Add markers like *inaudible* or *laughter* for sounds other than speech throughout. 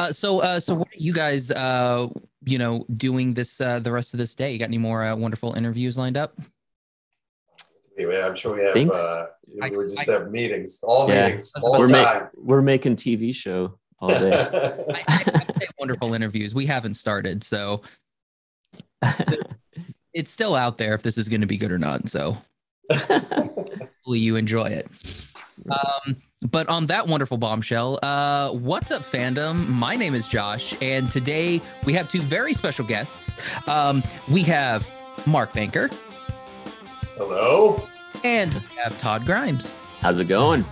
Uh, so, uh, so what are you guys, uh, you know, doing this uh, the rest of this day? You got any more uh, wonderful interviews lined up? Anyway, I'm sure we have. Thanks. Uh, I- we just I- have meetings, all Yeah. meetings, all we're, the ma- time. we're making TV show all day. *laughs* I, I, I say wonderful interviews. We haven't started, so *laughs* it's still out there if this is going to be good or not. So *laughs* hopefully you enjoy it. Um, but on that wonderful bombshell, uh, what's up, fandom? My name is Josh, and today we have two very special guests. Um, we have Mark Banker Hello. and we have Todd Grimes. How's it going?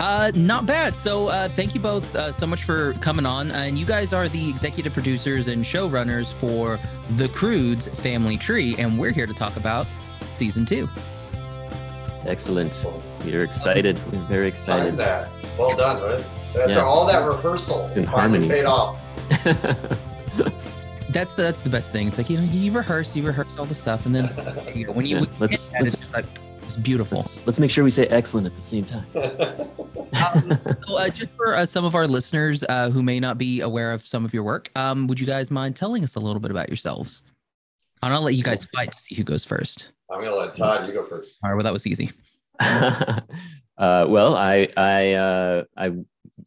Uh, not bad. So, uh, thank you both uh, so much for coming on. And you guys are the executive producers and showrunners for The Croods Family Tree, and we're here to talk about season two. Excellent. We're excited. We're very Time excited. that. Well done, right? After Yeah. all that rehearsal, In it harmony. paid off. *laughs* That's the, that's the best thing. It's like you know you rehearse, you rehearse all the stuff, and then *laughs* you know, when you Yeah, let's- that, it's, let's- just like, it's beautiful. let's, let's make sure we say excellent at the same time. *laughs* Um, so, uh, just for uh, some of our listeners uh, who may not be aware of some of your work, um, would you guys mind telling us a little bit about yourselves? And I'll let you guys fight to see who goes first. I'm gonna let Todd. You go first. All right, well that was easy. *laughs* uh, well, I I uh, I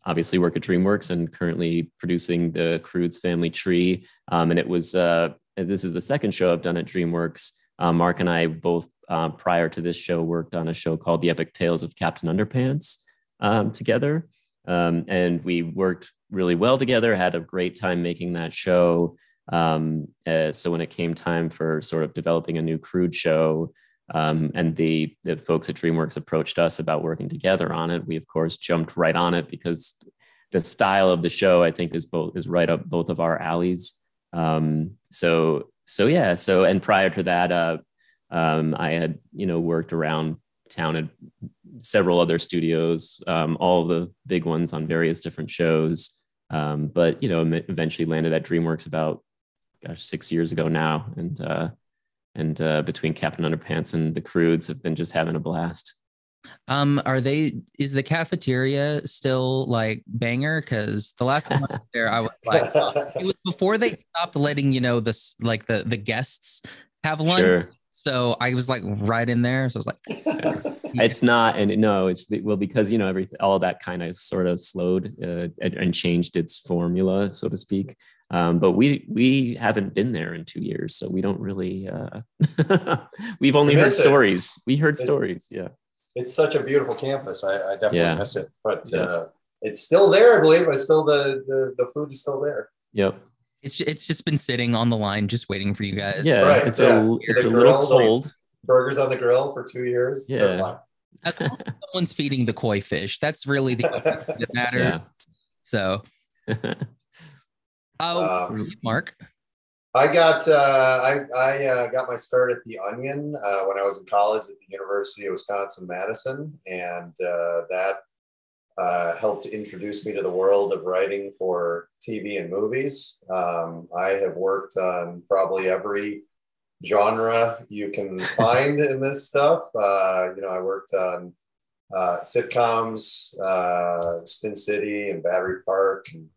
obviously work at DreamWorks and currently producing the Croods Family Tree. Um, and it was uh, this is the second show I've done at DreamWorks. Uh, Mark and I both uh, prior to this show worked on a show called The Epic Tales of Captain Underpants um, together, um, and we worked really well together. Had a great time making that show. Um, uh, so when it came time for sort of developing a new crude show, um, and the the folks at DreamWorks approached us about working together on it. We of course jumped right on it because the style of the show I think is both is right up both of our alleys. Um, so so yeah. So and prior to that, uh, um, I had you know worked around town at several other studios, um, all the big ones on various different shows. Um, but you know, eventually landed at DreamWorks about gosh six years ago now, and uh, and uh, between Captain Underpants and the Croods have been just having a blast. Um, are they? Is the cafeteria still like banger? Because the last time I was *laughs* there, I was like, it was before they stopped letting you know this like the the guests have lunch. Sure, So I was like right in there. So I was like, *laughs* it's not, and no, it's well because you know everything, all that kind of sort of slowed uh, and changed its formula, so to speak. Um, but we we haven't been there in two years, so we don't really. Uh, *laughs* we've only heard it. stories. We heard It- stories. Yeah. it's such a beautiful campus. I, I definitely Yeah. miss it, but Yeah. uh, it's still there. I believe. It's still the, the the food is still there. Yep. it's it's just been sitting on the line, just waiting for you guys. Yeah. Right, it's yeah. a it's The a little grill, those- cold. Burgers on the grill for two years. They're Yeah. fine. As long as someone's feeding the koi fish. That's really the that *laughs* matters. Yeah. So, *laughs* oh, Um, Mark. I got uh, I I uh, got my start at the Onion uh, when I was in college at the University of Wisconsin Madison, and uh, that uh, helped introduce me to the world of writing for TV and movies. Um, I have worked on probably every genre you can *laughs* find in this stuff. Uh, you know, I worked on uh, sitcoms, uh, Spin City, and Battery Park, and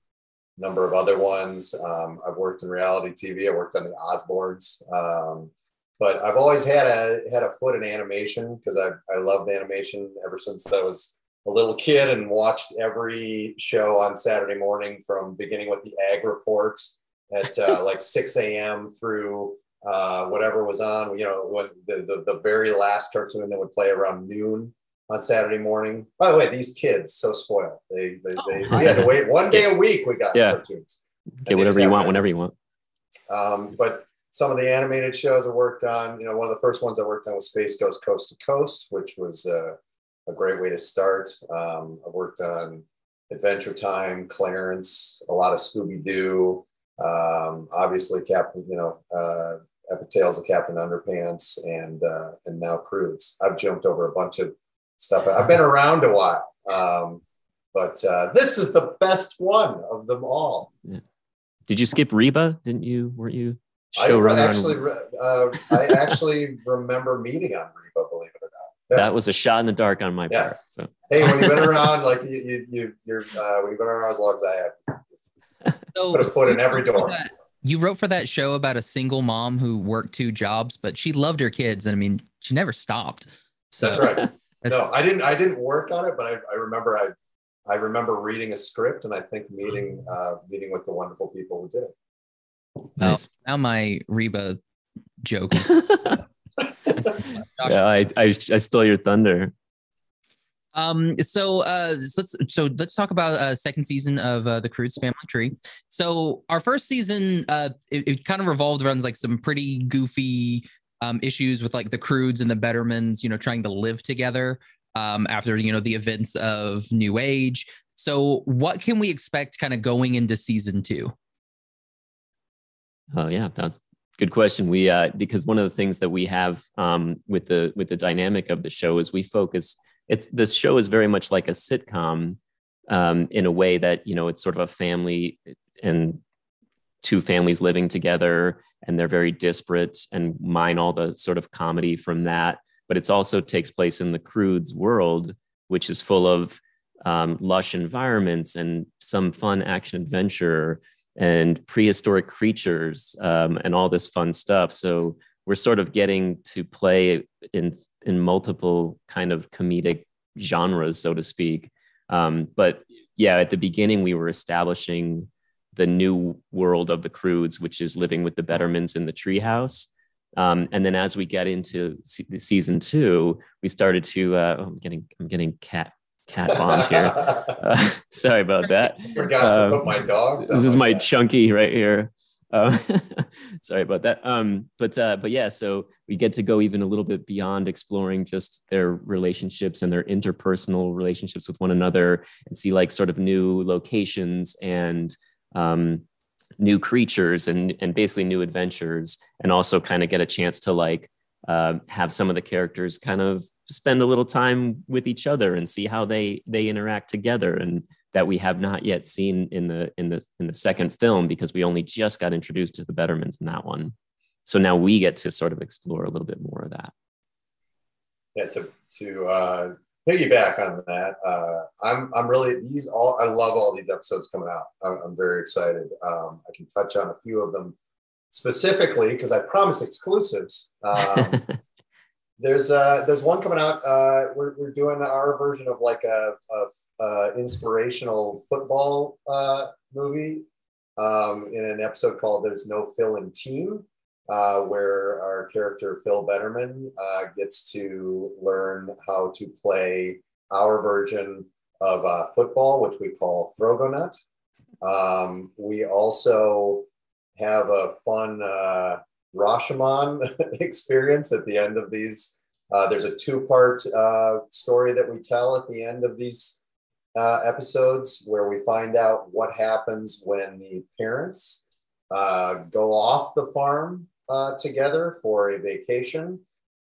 number of other ones. Um, I've worked in reality TV. I worked on the Osbournes, um, but I've always had a had a foot in animation because I I loved animation ever since I was a little kid and watched every show on Saturday morning from beginning with the Ag Report at uh, *laughs* like 6 a.m. through uh, whatever was on. You know, the, the the very last cartoon that would play around noon on Saturday morning. By the way, these kids so spoiled. They they, they we had to wait one day a week. We got Yeah. cartoons. Get whatever you want whenever you want. Um, but some of the animated shows I worked on, you know, one of the first ones I worked on was Space Ghost Coast to Coast, which was uh, a great way to start. Um, I worked on Adventure Time, Clarence, a lot of Scooby Doo, um, obviously Captain, you know, uh, Epic Tales of Captain Underpants, and uh, and now Croods. I've jumped over a bunch of stuff. I've been around a while, um, but uh, this is the best one of them all. Did you skip Reba? Didn't you? Weren't you I showrunner? on- actually, uh, I actually remember meeting on Reba, believe it or not. Yeah. that was a shot in the dark on my Yeah. part. So Hey, when you've been *laughs* around, like you, you, you you're, uh, when you've been around as long as I have, So, Put a foot in every door. that- you wrote for that show about a single mom who worked two jobs, but she loved her kids. And I mean, she never stopped. So That's right. That's- No, I didn't. I didn't work on it, but I, I remember I, I remember reading a script and I think meeting, uh, meeting with the wonderful people who did it. Nice. now my Reba joke. *laughs* *laughs* yeah, I, I I stole your thunder. Um, so uh, let's so let's talk about uh, second season of uh, the Croods Family Tree. So our first season, uh, it, it kind of revolved around like some pretty goofy um, issues with like the Croods and the Bettermans, you know, trying to live together um, after you know the events of New Age. So what can we expect kind of going into season two? Oh yeah, that's good question. We uh, because one of the things that we have um, with the with the dynamic of the show is we focus. It's this show is very much like a sitcom um, in a way that you know it's sort of a family and two families living together and they're very disparate and mine all the sort of comedy from that. But it's also takes place in the Croods world, which is full of um, lush environments and some fun action adventure and prehistoric creatures um, and all this fun stuff. So we're sort of getting to play in in multiple kind of comedic genres, so to speak. Um, but yeah, at the beginning we were establishing the new world of the Croods, which is living with the Bettermans in the treehouse. Um, and then as we get into se- season two, we started to. Uh, oh, I'm getting I'm getting cat cat bombed here. *laughs* Uh, *laughs* sorry about that. *laughs* Forgot to Um, put my dogs. This is my desk. chunky right here. Um, sorry about that. Um, but uh, but yeah, so we get to go even a little bit beyond exploring just their relationships and their interpersonal relationships with one another, and see like sort of new locations and um, new creatures and and basically new adventures, and also kind of get a chance to like uh, have some of the characters kind of spend a little time with each other and see how they they interact together and that we have not yet seen in the in the in the second film because we only just got introduced to the Bettermans in that one. So now we get to sort of explore a little bit more of that. yeah, to to uh, piggyback on that, uh, I'm I'm really these all I love all these episodes coming out. I'm, I'm very excited. Um, I can touch on a few of them specifically because I promise exclusives. Um, *laughs* there's uh, there's one coming out. Uh, we're we're doing our version of like a, a, a inspirational football uh, movie um, in an episode called "There's No Phil in Team." Uh, where our character Phil Betterman uh, gets to learn how to play our version of uh, football, which we call Throgonut. Um, we also have a fun uh, Rashomon *laughs* experience at the end of these. Uh, there's a two-part uh, story that we tell at the end of these episodes where we find out what happens when the parents uh, go off the farm uh, together for a vacation.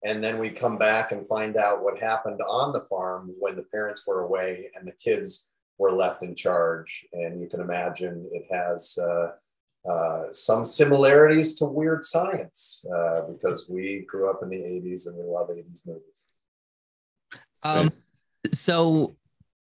And then we come back and find out what happened on the farm when the parents were away and the kids were left in charge. And you can imagine it has uh, uh, some similarities to Weird Science uh, because we grew up in the 80s and we love 80s movies. Um, so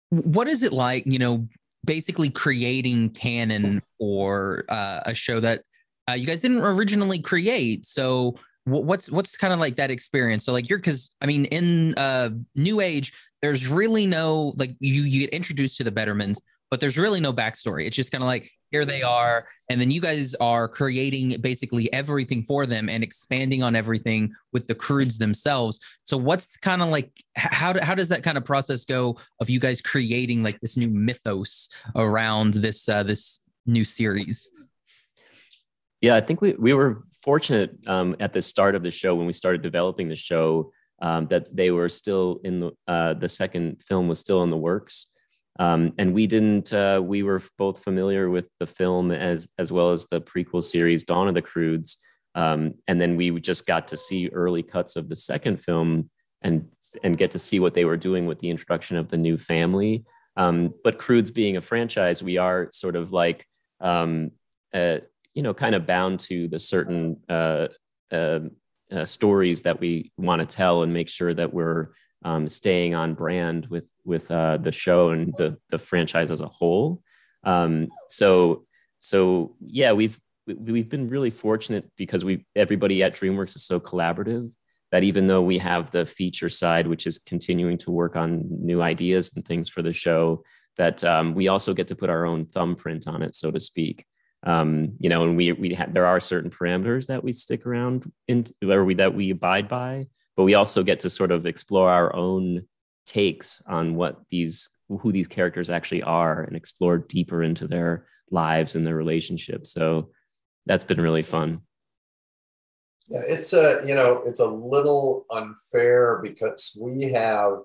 what is it like, you know, basically creating canon for uh, a show that uh, you guys didn't originally create? So wh- what's what's kind of like that experience? So like you're because I mean in uh, New Age, there's really no like you you get introduced to the Bettermans, but there's really no backstory. It's just kind of like here they are, and then you guys are creating basically everything for them and expanding on everything with the Croods themselves. So what's kind of like how how does that kind of process go of you guys creating like this new mythos around this uh, this new series? Yeah, I think we, we were fortunate um, at the start of the show when we started developing the show um, that they were still in the uh, the second film was still in the works, um, and we didn't. Uh, we were both familiar with the film as as well as the prequel series Dawn of the Croods, um, and then we just got to see early cuts of the second film and and get to see what they were doing with the introduction of the new family. Um, but Croods being a franchise, we are sort of like uh, you know kind of bound to the certain uh, uh, uh, stories that we want to tell and make sure that we're um, staying on brand with with uh, the show and the the franchise as a whole. Um, so so yeah, we've we've been really fortunate because we everybody at DreamWorks is so collaborative that even though we have the feature side, which is continuing to work on new ideas and things for the show, that um, we also get to put our own thumbprint on it, so to speak. Um, you know, and we we have there are certain parameters that we stick around in, or we that we abide by, but we also get to sort of explore our own takes on what these who these characters actually are and explore deeper into their lives and their relationships. So that's been really fun. Yeah, it's a you know it's a little unfair because we have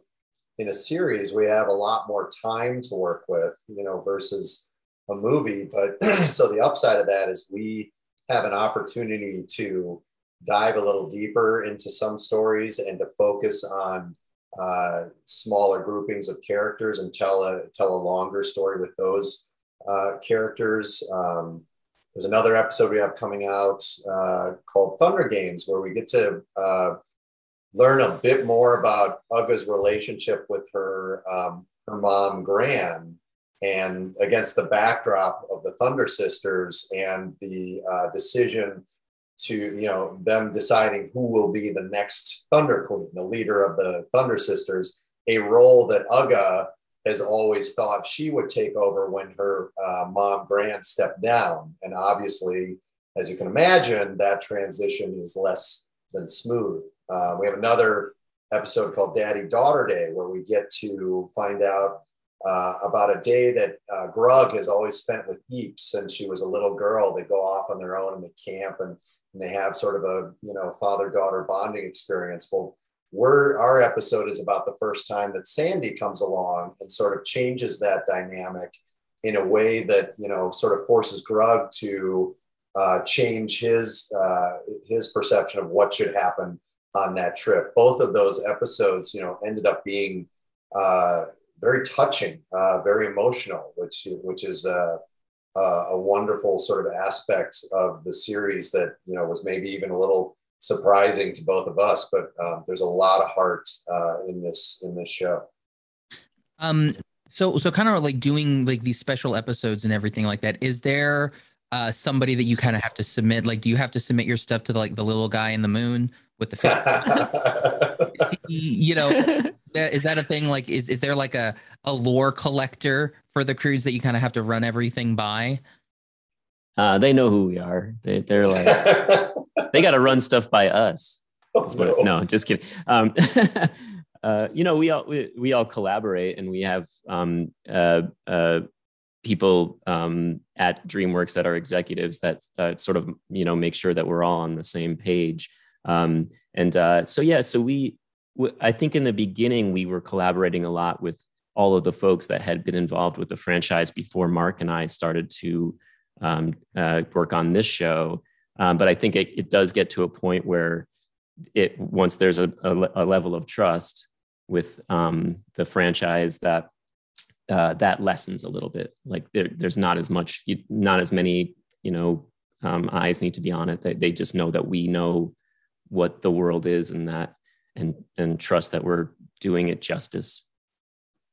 in a series we have a lot more time to work with, you know, versus a movie. But *clears throat* so the upside of that is we have an opportunity to dive a little deeper into some stories and to focus on uh, smaller groupings of characters and tell a tell a longer story with those uh, characters. Um, there's another episode we have coming out uh, called Thunder Games, where we get to uh, learn a bit more about Ugga's relationship with her um, her mom Gran, and against the backdrop of the Thunder Sisters and the uh, decision to you know them deciding who will be the next Thunder Queen, the leader of the Thunder Sisters, a role that Ugga has always thought she would take over when her uh, mom Gran stepped down. And obviously, as you can imagine, that transition is less than smooth. Uh, we have another episode called Daddy Daughter Day where we get to find out uh, about a day that uh, Grug has always spent with Eep since she was a little girl. They go off on their own in the camp and, and they have sort of a you know father daughter bonding experience. Well, we're our episode is about the first time that Sandy comes along and sort of changes that dynamic in a way that you know sort of forces Grug to uh, change his uh, his perception of what should happen on that trip. Both of those episodes, you know, ended up being uh, very touching, uh, very emotional, which which is uh, a wonderful sort of aspect of the series that you know was maybe even a little surprising to both of us. But um, there's a lot of heart uh, in this in this show. Um. So so kind of like doing like these special episodes and everything like that. Is there uh, somebody that you kind of have to submit? Like, do you have to submit your stuff to the, like the little guy in the moon with the, *laughs* you know, is that a thing? Like, is is there like a a lore collector for the Croods that you kind of have to run everything by? Uh, they know who we are. They, they're like, they got to run stuff by us. Oh, no. no. *laughs* just kidding. Um, *laughs* uh, you know, we all we, we all collaborate, and we have um, uh, uh, people um, at DreamWorks that are executives that uh, sort of you know make sure that we're all on the same page. Um, and uh, so yeah, so we w- I think in the beginning we were collaborating a lot with all of the folks that had been involved with the franchise before Mark and I started to um, uh, work on this show. Um, but I think it, it, does get to a point where it once there's a, a, a level of trust with um, the franchise that uh, that lessens a little bit. Like there, there's not as much, not as many, you know, um, eyes need to be on it. They, they just know that we know what the world is and that and and trust that we're doing it justice.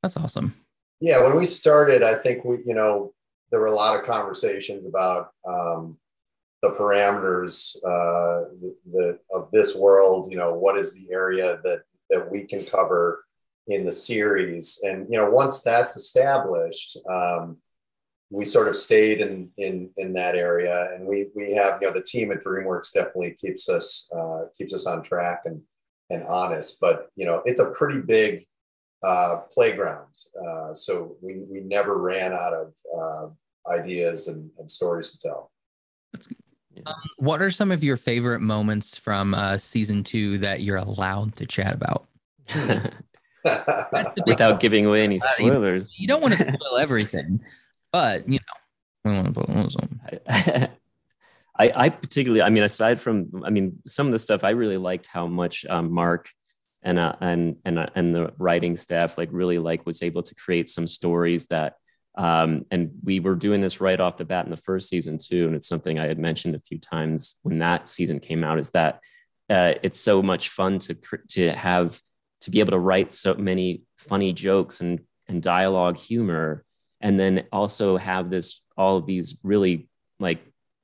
That's awesome. Yeah, when we started, I think we, you know, there were a lot of conversations about um, the parameters uh, the, the, of this world. You know, what is the area that that we can cover in the series? And you know, once that's established, um, we sort of stayed in in in that area, and we we have you know the team at DreamWorks definitely keeps us uh, keeps us on track and and honest. But you know, it's a pretty big uh, playground. Uh, so we, we never ran out of uh, ideas and, and, stories to tell. Um, what are some of your favorite moments from uh, season two that you're allowed to chat about? *laughs* *laughs* Without giving away any spoilers. You don't want to spoil everything, but you know, we want to put some. *laughs* I, I particularly, I mean, aside from, I mean, some of the stuff I really liked how much um, Mark and uh, and and uh, and the writing staff like really like was able to create some stories that um, and we were doing this right off the bat in the first season too and it's something i had mentioned a few times when that season came out is that uh, it's so much fun to to have to be able to write so many funny jokes and and dialogue humor and then also have this all of these really like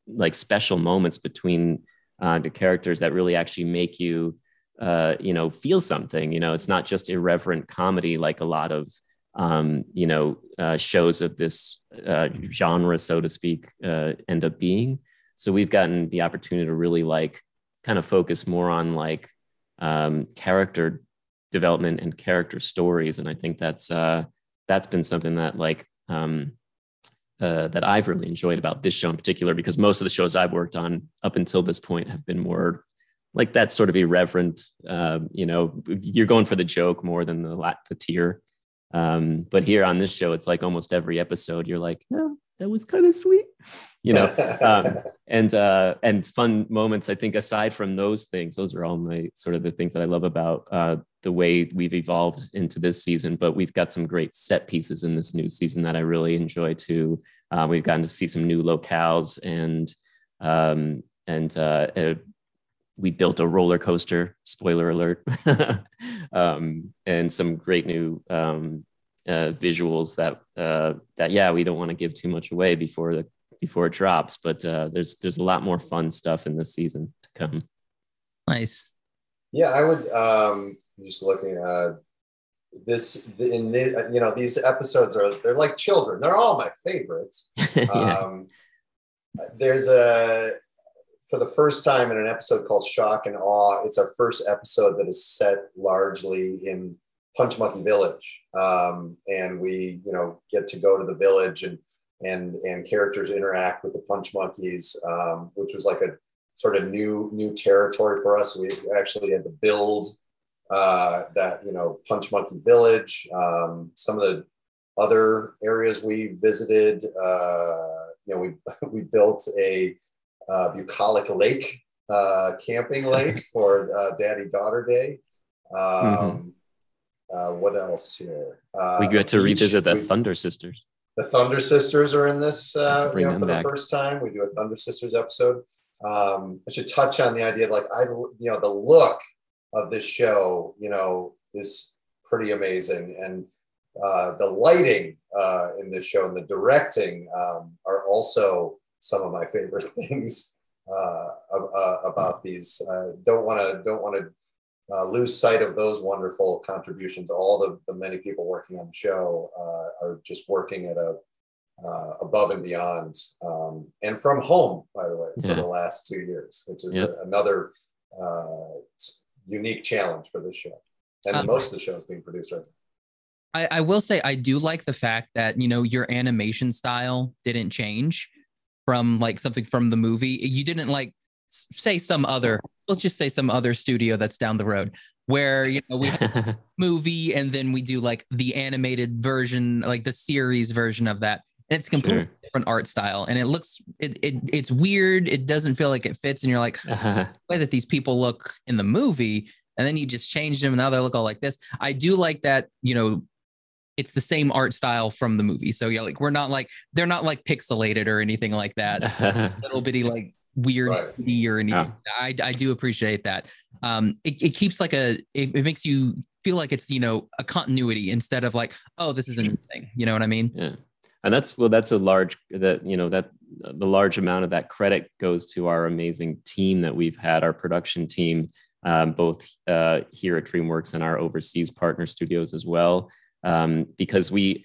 like special moments between uh, the characters that really actually make you uh, you know feel something you know? It's not just irreverent comedy like a lot of um, you know uh, shows of this uh, genre so to speak uh, end up being. So we've gotten the opportunity to really like kind of focus more on like um, character development and character stories and i think that's uh, that's been something that like um, uh, that I've really enjoyed about this show in particular, because most of the shows I've worked on up until this point have been more like that sort of irreverent. Uh, you know, you're going for the joke more than the the tear. Um, but here on this show, it's like almost every episode, you're like, yeah, that was kind of sweet, you know, *laughs* um, and uh, and fun moments. I think aside from those things, those are all my sort of the things that I love about uh, the way we've evolved into this season. But we've got some great set pieces in this new season that I really enjoy too. Uh, we've gotten to see some new locales and um, and uh, uh, we built a roller coaster. Spoiler alert! *laughs* um, and some great new um, uh, visuals that uh, that yeah we don't want to give too much away before the before it drops. But uh, there's there's a lot more fun stuff in this season to come. Nice. Yeah, I would. Um, just looking at this in the, you know these episodes are they're like children. They're all my favorites. *laughs* Yeah. um, there's a for the first time in an episode called shock and awe it's our first episode that is set largely in punch monkey village. Um, and we you know get to go to the village and and and characters interact with the punch monkeys um, which was like a sort of new new territory for us. We actually had to build uh, that you know Punch Monkey Village, um, some of the other areas we visited. Uh, you know, we *laughs* we built a uh, bucolic lake, uh, camping *laughs* lake for uh, Daddy Daughter Day. Um, mm-hmm. uh, what else here? Uh, we get to revisit the we, Thunder Sisters. The Thunder Sisters are in this uh, you know, for back. the first time. We do a Thunder Sisters episode. Um, I should touch on the idea of like I, you know, the look of this show, you know, is pretty amazing. And uh, the lighting uh, in this show and the directing um, are also some of my favorite *laughs* things uh, uh about these. don't want to don't want to uh, lose sight of those wonderful contributions. All the, the many people working on the show uh, are just working at a above and beyond, um, and from home, by the way, yeah. for the last two years, which is yep. a, another unique challenge for this show and um, most of the shows being produced right now. I, I will say I do like the fact that you know your animation style didn't change from like something from the movie. You didn't like say some other let's just say some other studio that's down the road where you know we have *laughs* movie and then we do like the animated version like the series version of that and it's completely sure. different art style. And it looks it, it it's weird. It doesn't feel like it fits. And you're like uh-huh. the way that these people look in the movie. And then you just change them and now they look all like this. I do like that you know it's the same art style from the movie. So yeah like we're not like they're not like pixelated or anything like that. *laughs* Little bitty like weird right. or anything yeah. I, I do appreciate that. Um it, it keeps like a it, it makes you feel like it's you know a continuity instead of like oh this is a new thing. You know what i mean? Yeah and that's well that's a large that you know that the large amount of that credit goes to our amazing team that we've had our production team um, both uh, here at dreamworks and our overseas partner studios as well. Um, because we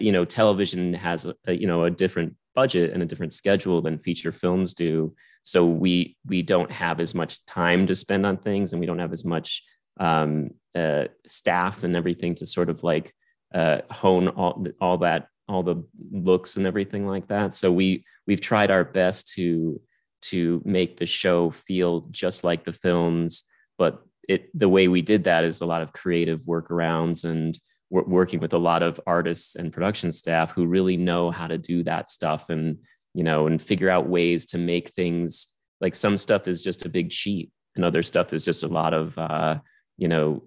you know television has a, you know a different budget and a different schedule than feature films do. So we we don't have as much time to spend on things and we don't have as much um, uh, staff and everything to sort of like uh, hone all, all that all the looks and everything like that. So we we've tried our best to to make the show feel just like the films, but it the way we did that is a lot of creative workarounds and we're working with a lot of artists and production staff who really know how to do that stuff and you know and figure out ways to make things like some stuff is just a big cheat and other stuff is just a lot of uh, you know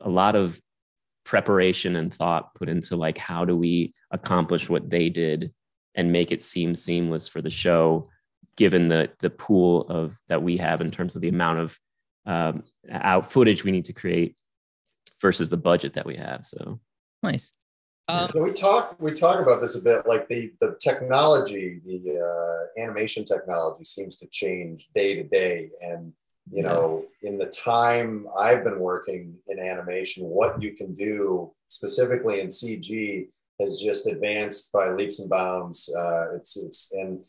a lot of preparation and thought put into like how do we accomplish what they did and make it seem seamless for the show given the the pool of that we have in terms of the amount of um, out footage we need to create versus the budget that we have so nice Um, Yeah, we talk we talk about this a bit. Like the the technology, the uh, animation technology seems to change day to day, and you know, in the time I've been working in animation, what you can do specifically in CG has just advanced by leaps and bounds. Uh, it's it's and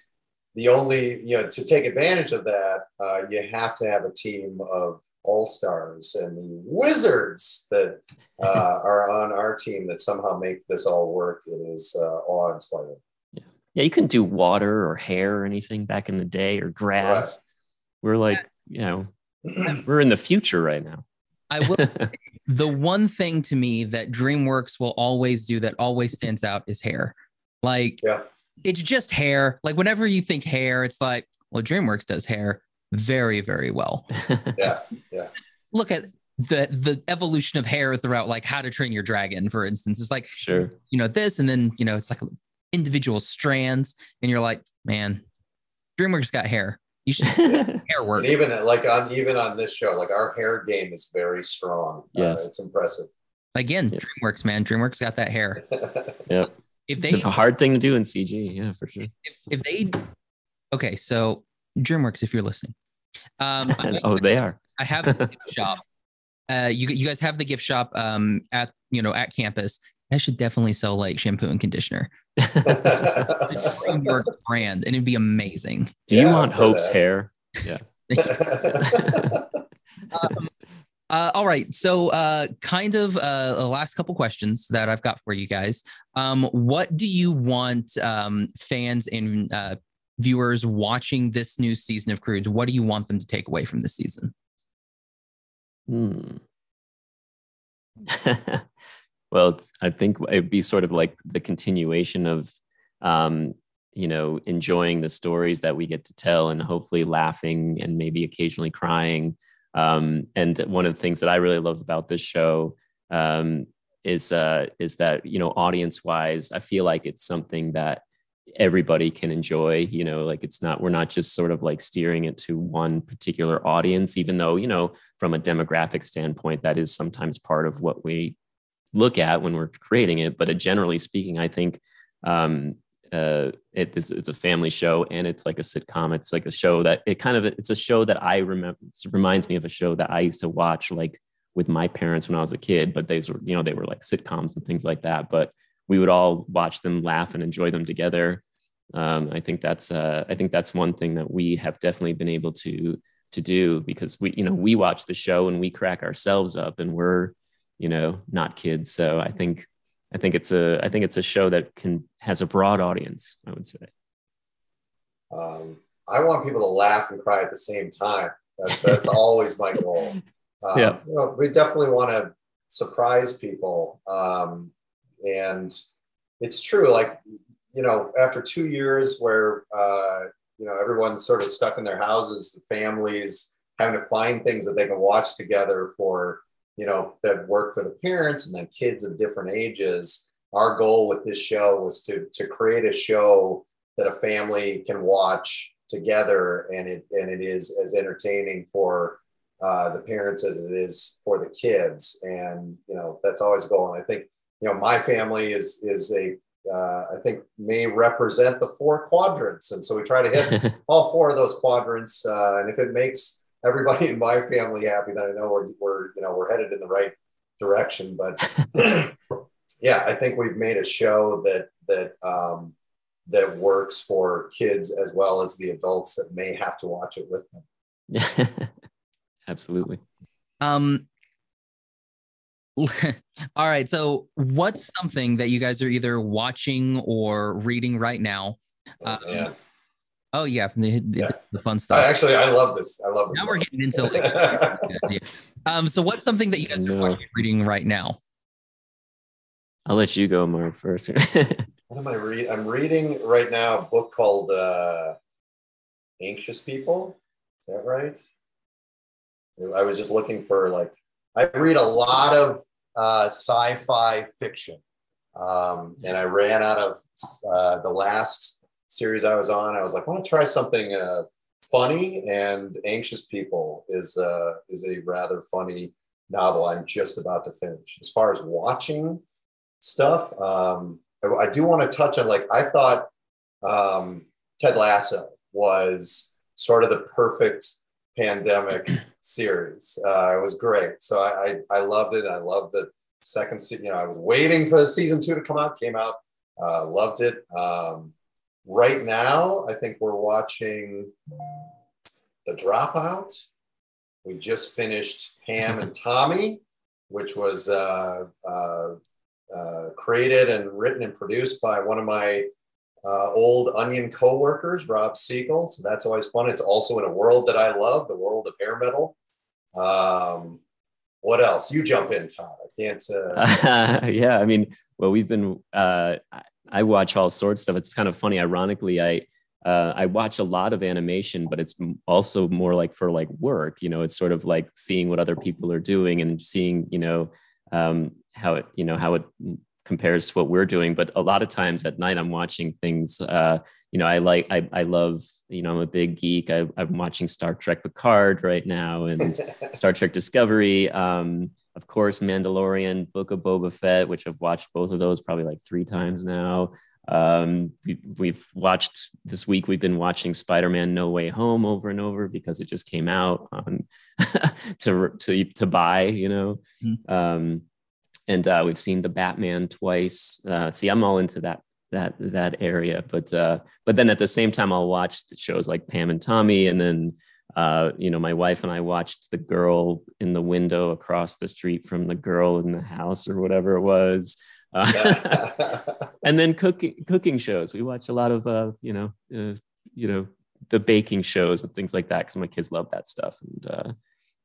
the only you know to take advantage of that, uh, you have to have a team of all stars and the wizards that *laughs* uh, are on our team that somehow make this all work. It is uh, awe inspiring. Yeah, you couldn't do water or hair or anything back in the day or grass. We're like, you know, *clears throat* we're in the future right now. I will. *laughs* the one thing to me that DreamWorks will always do that always stands out is hair. Like, Yeah. it's just hair. Like, whenever you think hair, it's like, well, DreamWorks does hair very, very well. *laughs* Yeah, Look at the the evolution of hair throughout, like How to Train Your Dragon, for instance. It's like sure. you know this, and then you know it's like individual strands, and you're like, man, DreamWorks got hair. You should *laughs* hair work. and even like on even on this show, like our hair game is very strong. Yes. uh, it's impressive. Again, Yeah. DreamWorks, man, DreamWorks got that hair. *laughs* Yeah. If It's a hard thing to do in CG. Yeah, for sure. if, if they okay so dreamworks if you're listening um *laughs* oh, they are. I have a gift shop uh you, you guys have the gift shop um at you know at campus i should definitely sell like shampoo and conditioner Dreamworks brand and it'd be amazing Do you Yeah, want Hope's that. hair? *laughs* um, uh, all right so uh kind of uh the last couple questions that i've got for you guys um what do you want um fans and uh viewers watching this new season of croods what do you want them to take away from this season Hmm. *laughs* well, I think it'd be sort of like the continuation of, um, you know, enjoying the stories that we get to tell and hopefully laughing and maybe occasionally crying. Um, and one of the things that I really love about this show um, is uh, is that you know, audience wise, I feel like it's something that everybody can enjoy you know like it's not we're not just sort of like steering it to one particular audience even though you know from a demographic standpoint that is sometimes part of what we look at when we're creating it but uh, generally speaking i think um uh it is it's a family show and it's like a sitcom. It's like a show that it kind of it's a show that i remember reminds me of a show that i used to watch like with my parents when i was a kid but these were you know they were like sitcoms and things like that but we would all watch them laugh and enjoy them together. Um, i think that's uh, i think that's one thing that we have definitely been able to to do because we you know we watch the show and we crack ourselves up and we're you know not kids so i think i think it's a i think it's a show that can has a broad audience i would say um, I want people to laugh and cry at the same time. That's, that's *laughs* always my goal. Um, Yeah. you know, we definitely want to surprise people. Um, and it's true, like, you know, after two years where, uh, you know, everyone's sort of stuck in their houses, the families having to find things that they can watch together for, you know, that work for the parents and then kids of different ages. Our goal with this show was to, to create a show that a family can watch together and it and it is as entertaining for uh, the parents as it is for the kids and you know that's always a goal and i think you know my family is is a uh, i think may represent the four quadrants and so we try to hit *laughs* all four of those quadrants uh, and if it makes everybody in my family happy that i know we're, we're you know we're headed in the right direction but *clears throat* yeah i think we've made a show that that um, that works for kids as well as the adults that may have to watch it with them. Yeah, *laughs* absolutely Um. *laughs* all right. So, what's something that you guys are either watching or reading right now? Um, yeah. Oh yeah, from the the, Yeah. the fun I stuff. actually, I love this. I love this. now we're getting into like, *laughs* *laughs* um. So, what's something that you guys are No. watching, reading right now? i'll let you go mark first *laughs* what am I reading? I'm reading right now a book called uh, Anxious People. Is that right? I was just looking for like, I read a lot of uh, sci fi fiction. Um, and I ran out of uh, the last series I was on. I was like, I want to try something uh, funny, and Anxious People is uh, is a rather funny novel. I'm just about to finish. As far as watching, stuff. Um, I, I do want to touch on like I thought um, Ted Lasso was sort of the perfect pandemic *clears throat* series. Uh, it was great. So I, I, I loved it. I loved the second season. You know, I was waiting for season two to come out. Came out. Uh, loved it. Um, right now, I think we're watching The Dropout. We just finished Pam and *laughs* Tommy, which was uh, uh, uh, created and written and produced by one of my uh, old Onion co-workers, Rob Siegel. So that's always fun. It's also in a world that I love, the world of hair metal. Um, what else? You jump in, Todd. I can't. Uh... *laughs* yeah, I mean, well, we've been. Uh, I watch all sorts of stuff. It's kind of funny. Ironically, I uh, I watch a lot of animation, but it's also more like for like work. You know, it's sort of like seeing what other people are doing and seeing, you know, um, how it, you know, how it compares to what we're doing. But a lot of times at night, I'm watching things. Uh, you know, I like, I, I love, you know, I'm a big geek. I, am watching Star Trek Picard right now and *laughs* Star Trek Discovery. Um, of course, Mandalorian, Book of Boba Fett, which I've watched both of those probably like three times now. Um, we, have watched this week. We've been watching Spider-Man: No Way Home over and over because it just came out on *laughs* to to to buy. You know, mm-hmm. um, and uh, we've seen the Batman twice. Uh, see, I'm all into that that that area, but uh, but then at the same time, I'll watch the shows like Pam and Tommy, and then uh, you know, my wife and I watched the girl in the window across the street from the girl in the house or whatever it was. Uh, *laughs* and then cooking cooking shows. We watch a lot of uh, you know, uh, you know, the baking shows and things like that because my kids love that stuff. And uh,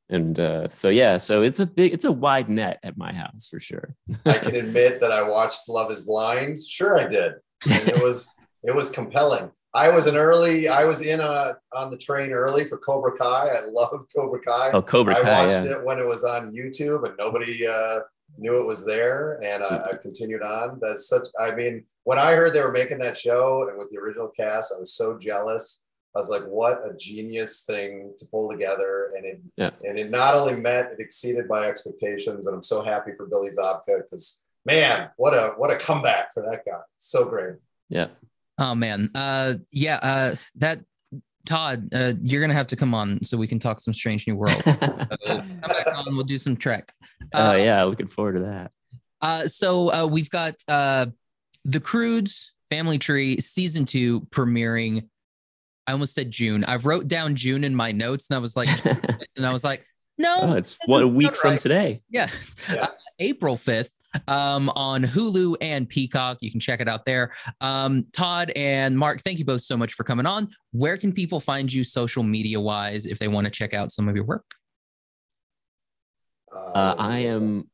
and uh, so yeah so it's a big it's a wide net at my house for sure i *laughs* can admit that i watched love is blind sure i did and it was it was compelling i was an early i was in a on the train early for cobra kai i love cobra kai oh cobra kai i watched yeah. it when it was on youtube and nobody uh, knew it was there and I, I continued on that's such i mean when i heard they were making that show and with the original cast i was so jealous I was like, what a genius thing to pull together. And it yeah. and it not only met, it exceeded my expectations. And I'm so happy for Billy Zabka because man, what a what a comeback for that guy. So great. Yeah. Oh man. Uh yeah, uh that Todd, uh, you're gonna have to come on so we can talk some strange new world. *laughs* come back on, we'll do some trek. Oh uh, yeah, looking forward to that. Uh, so uh, we've got uh, the Croods Family Tree season two premiering I almost said June. I wrote down June in my notes, and I was like, *laughs* and I was like, no, oh, it's what a week from today. Yeah, yeah. Uh, April fifth um, on Hulu and Peacock. You can check it out there. Um, Todd and Mark, thank you both so much for coming on. Where can people find you social media wise if they want to check out some of your work? Uh, I am,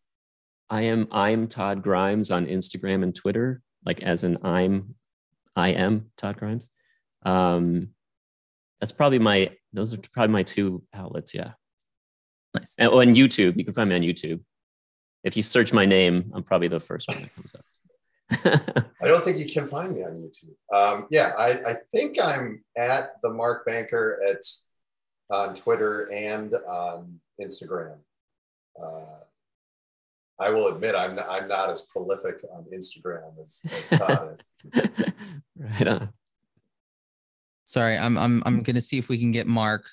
I am, I'm Todd Grimes on Instagram and Twitter, like as in I'm, I am Todd Grimes. Um, that's probably my those are probably my two outlets yeah nice and on youtube you can find me on youtube if you search my name i'm probably the first one that comes up i don't think you can find me on youtube um, yeah I, I think i'm at the mark banker at on twitter and on instagram uh, I will admit I'm not, I'm not as prolific on Instagram as, as Todd is. *laughs* right on. Sorry, I'm I'm I'm gonna see if we can get Mark.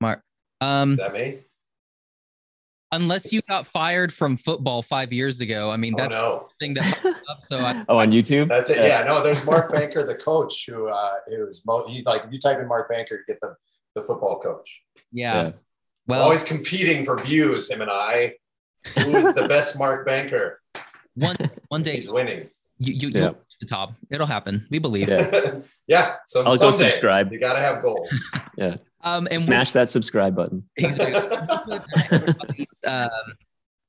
Mark. Um, Is that me? Unless you got fired from football five years ago, I mean oh, that's no. the thing that up. So I, *laughs* oh, on YouTube. That's it. Yeah, no. There's Mark Banker, the coach, who uh, was mo- he like if you type in Mark Banker, you get the the football coach. Yeah. yeah. Well, always competing for views. Him and I. Who is the best Mark Banker? One one day he's winning. You you, yeah. you the top. It'll happen. We believe. Yeah. *laughs* yeah. So I'll someday, go subscribe. You gotta have goals. *laughs* yeah. Um, and smash that subscribe button. *laughs* um,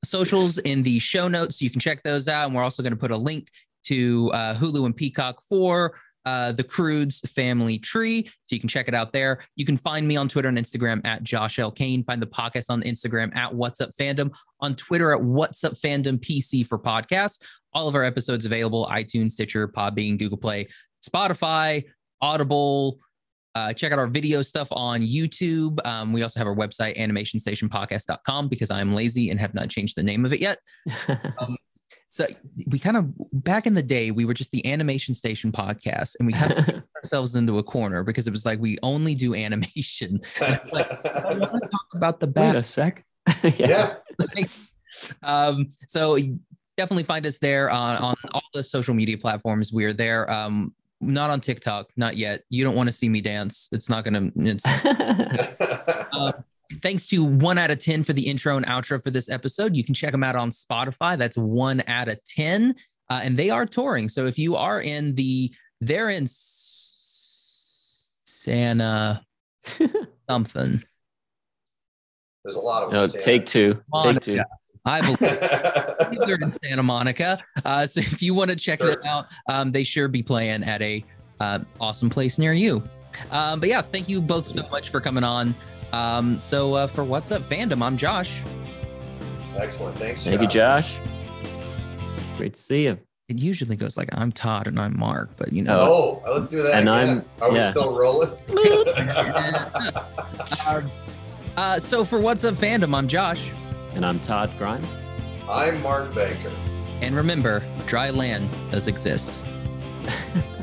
socials in the show notes. So you can check those out. And we're also going to put a link to uh, Hulu and Peacock for uh, the Croods family tree. So you can check it out there. You can find me on Twitter and Instagram at Josh L. Kane. Find the podcast on Instagram at What's Up Fandom, on Twitter at What's Up Fandom PC for podcasts. All of our episodes available iTunes, Stitcher, Podbean, Google Play, Spotify, Audible. Uh, check out our video stuff on YouTube. Um, we also have our website, animationstationpodcast.com, because I'm lazy and have not changed the name of it yet. *laughs* um, So we kind of back in the day, we were just the animation station podcast, and we kind of *laughs* ourselves into a corner because it was like we only do animation. *laughs* like, I want to talk about the Wait a sec. yeah. um, so definitely find us there on on all the social media platforms. We are there. Um, not on TikTok, not yet. You don't want to see me dance. It's not gonna. It's *laughs* *laughs* uh, thanks to one out of 10 for the intro and outro for this episode. You can check them out on Spotify. That's one out of 10. Uh, and they are touring. So if you are in the, they're in Santa *laughs* something. There's a lot of no, take two. on. Take two. I believe *laughs* they're in Santa Monica. Uh, so if you want to check Sure. them out, um, they sure be playing at a uh, awesome place near you. Um, but yeah, thank you both so much for coming on. Um, so uh, for What's Up Fandom, I'm Josh. Excellent. Thanks. Thank you, Josh. Great to see you. It usually goes like I'm Todd and I'm Mark, but you know. Oh, let's do that And again. I'm- Are we yeah. still rolling? *laughs* *laughs* Um, uh, so for What's Up Fandom, I'm Josh. And I'm Todd Grimes. I'm Mark Banker. And remember, dry land does exist. *laughs*